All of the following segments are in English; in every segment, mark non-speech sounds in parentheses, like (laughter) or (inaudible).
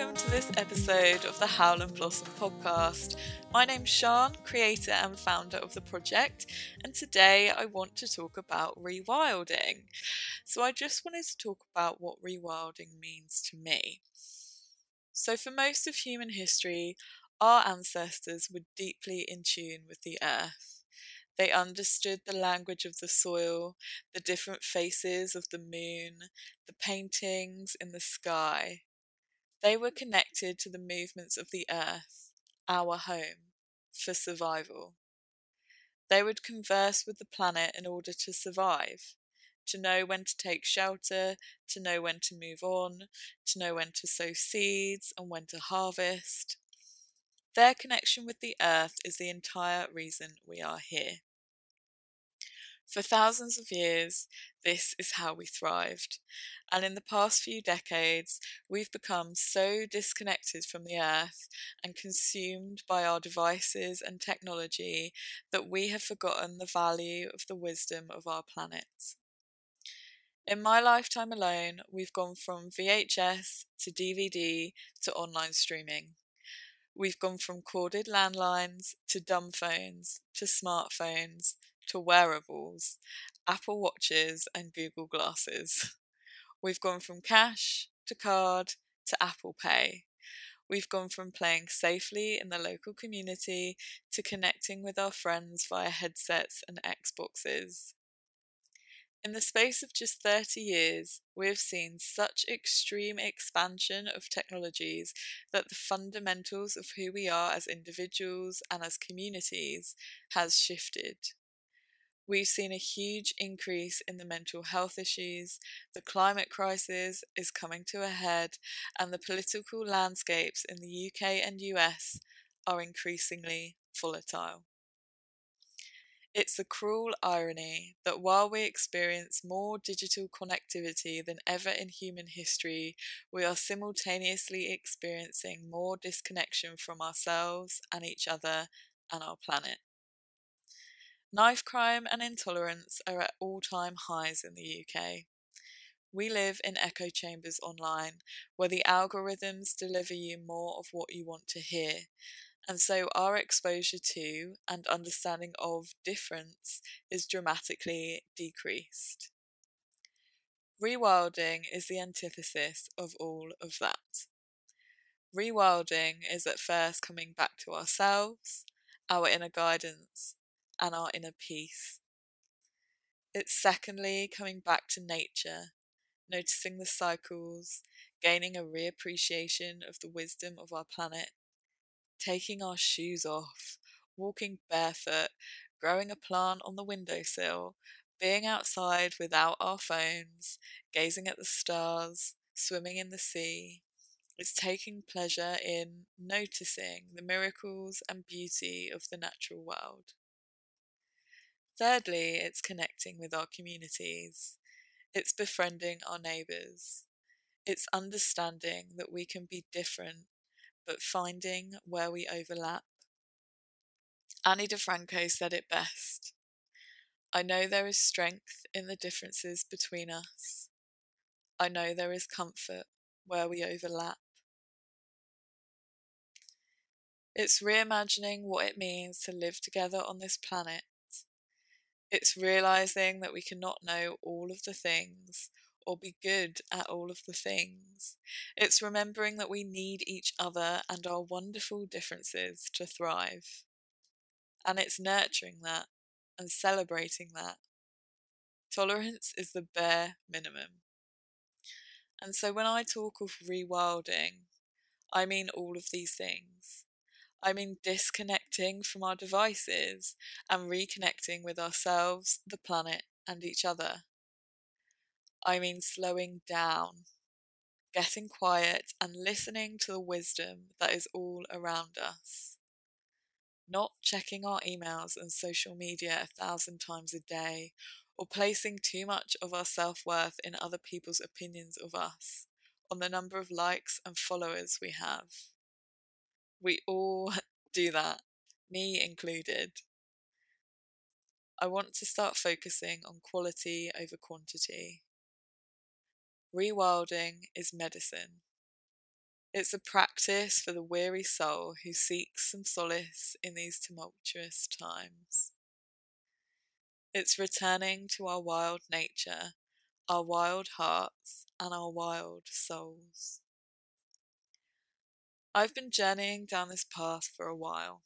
welcome to this episode of the Howl and Blossom podcast. My name's Sean, creator and founder of the project, and today I want to talk about rewilding. So, I just wanted to talk about what rewilding means to me. So, for most of human history, our ancestors were deeply in tune with the earth. They understood the language of the soil, the different faces of the moon, the paintings in the sky. They were connected to the movements of the earth, our home, for survival. They would converse with the planet in order to survive, to know when to take shelter, to know when to move on, to know when to sow seeds and when to harvest. Their connection with the earth is the entire reason we are here. For thousands of years, this is how we thrived. And in the past few decades, we've become so disconnected from the earth and consumed by our devices and technology that we have forgotten the value of the wisdom of our planet. In my lifetime alone, we've gone from VHS to DVD to online streaming. We've gone from corded landlines to dumb phones to smartphones to wearables, Apple Watches, and Google Glasses. We've gone from cash to card to Apple Pay. We've gone from playing safely in the local community to connecting with our friends via headsets and Xboxes. In the space of just 30 years, we have seen such extreme expansion of technologies that the fundamentals of who we are as individuals and as communities has shifted. We've seen a huge increase in the mental health issues, the climate crisis is coming to a head, and the political landscapes in the UK and US are increasingly volatile. It's a cruel irony that while we experience more digital connectivity than ever in human history, we are simultaneously experiencing more disconnection from ourselves and each other and our planet. Knife crime and intolerance are at all time highs in the UK. We live in echo chambers online where the algorithms deliver you more of what you want to hear, and so our exposure to and understanding of difference is dramatically decreased. Rewilding is the antithesis of all of that. Rewilding is at first coming back to ourselves, our inner guidance, and our inner peace. It's secondly coming back to nature, noticing the cycles, gaining a reappreciation of the wisdom of our planet, taking our shoes off, walking barefoot, growing a plant on the windowsill, being outside without our phones, gazing at the stars, swimming in the sea. It's taking pleasure in noticing the miracles and beauty of the natural world. Thirdly, it's connecting with our communities. It's befriending our neighbours. It's understanding that we can be different but finding where we overlap. Ani DiFranco said it best. I know there is strength in the differences between us. I know there is comfort where we overlap. It's reimagining what it means to live together on this planet. It's realizing that we cannot know all of the things or be good at all of the things. It's remembering that we need each other and our wonderful differences to thrive. And it's nurturing that and celebrating that. Tolerance is the bare minimum. And so when I talk of rewilding, I mean all of these things. I mean disconnecting from our devices and reconnecting with ourselves, the planet, and each other. I mean slowing down, getting quiet, and listening to the wisdom that is all around us. Not checking our emails and social media a thousand times a day, or placing too much of our self worth in other people's opinions of us, on the number of likes and followers we have. We all (laughs) do that, me included. I want to start focusing on quality over quantity. Rewilding is medicine. It's a practice for the weary soul who seeks some solace in these tumultuous times. It's returning to our wild nature, our wild hearts, and our wild souls. I've been journeying down this path for a while.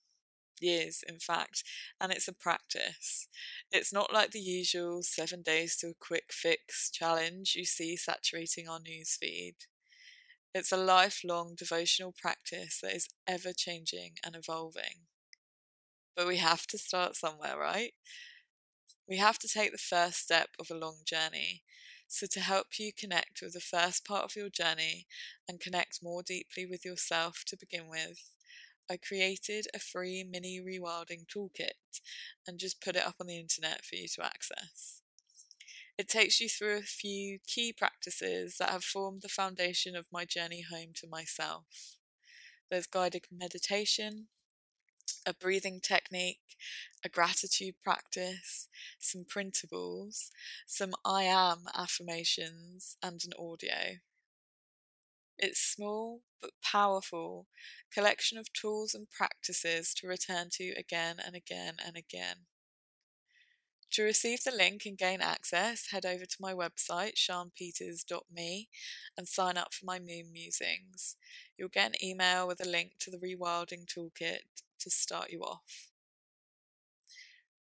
Years, in fact, and it's a practice. It's not like the usual seven days to a quick fix challenge you see saturating our newsfeed. It's a lifelong devotional practice that is ever changing and evolving. But we have to start somewhere, right? We have to take the first step of a long journey. So, to help you connect with the first part of your journey and connect more deeply with yourself to begin with, I created a free mini rewilding toolkit and just put it up on the internet for you to access. It takes you through a few key practices that have formed the foundation of my journey home to myself. There's guided meditation, a breathing technique, a gratitude practice, some printables, some I am affirmations, and an audio. It's small but powerful collection of tools and practices to return to again and again and again. To receive the link and gain access, head over to my website, seanpeters.me, and sign up for my moon musings. You'll get an email with a link to the rewilding toolkit to start you off.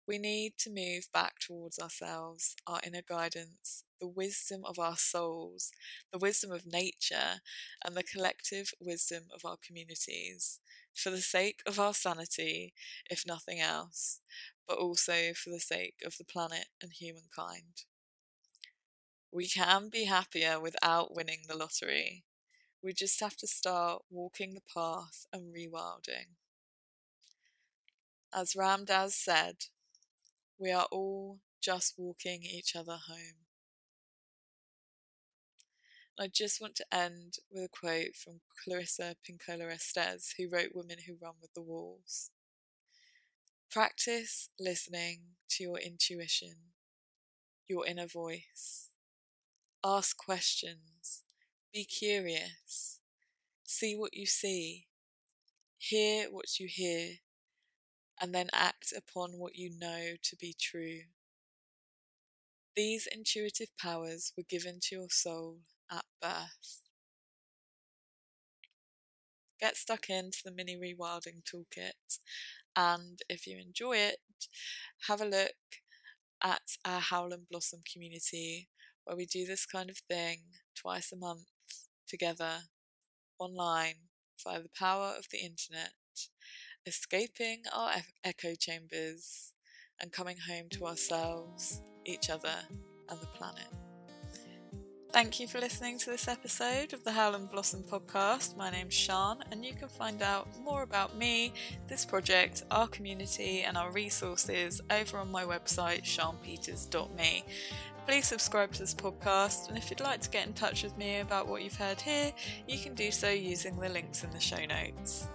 We need to move back towards ourselves, our inner guidance, the wisdom of our souls, the wisdom of nature, and the collective wisdom of our communities, for the sake of our sanity, if nothing else, but also for the sake of the planet and humankind. We can be happier without winning the lottery. We just have to start walking the path and rewilding. As Ram Dass said, we are all just walking each other home. I just want to end with a quote from Clarissa Pinkola Estes, who wrote Women Who Run with the Wolves. Practice listening to your intuition, your inner voice. Ask questions. Be curious. See what you see. Hear what you hear. And then act upon what you know to be true. These intuitive powers were given to your soul at birth. Get stuck into the mini rewilding toolkit and if you enjoy it, have a look at our Howl and Blossom community where we do this kind of thing twice a month together online via the power of the internet, escaping our echo chambers and coming home to ourselves, each other, and the planet. Thank you for listening to this episode of the Howl and Blossom podcast. My name's Sean, and you can find out more about me, this project, our community, and our resources over on my website, seanpeters.me. Please subscribe to this podcast, and if you'd like to get in touch with me about what you've heard here, you can do so using the links in the show notes.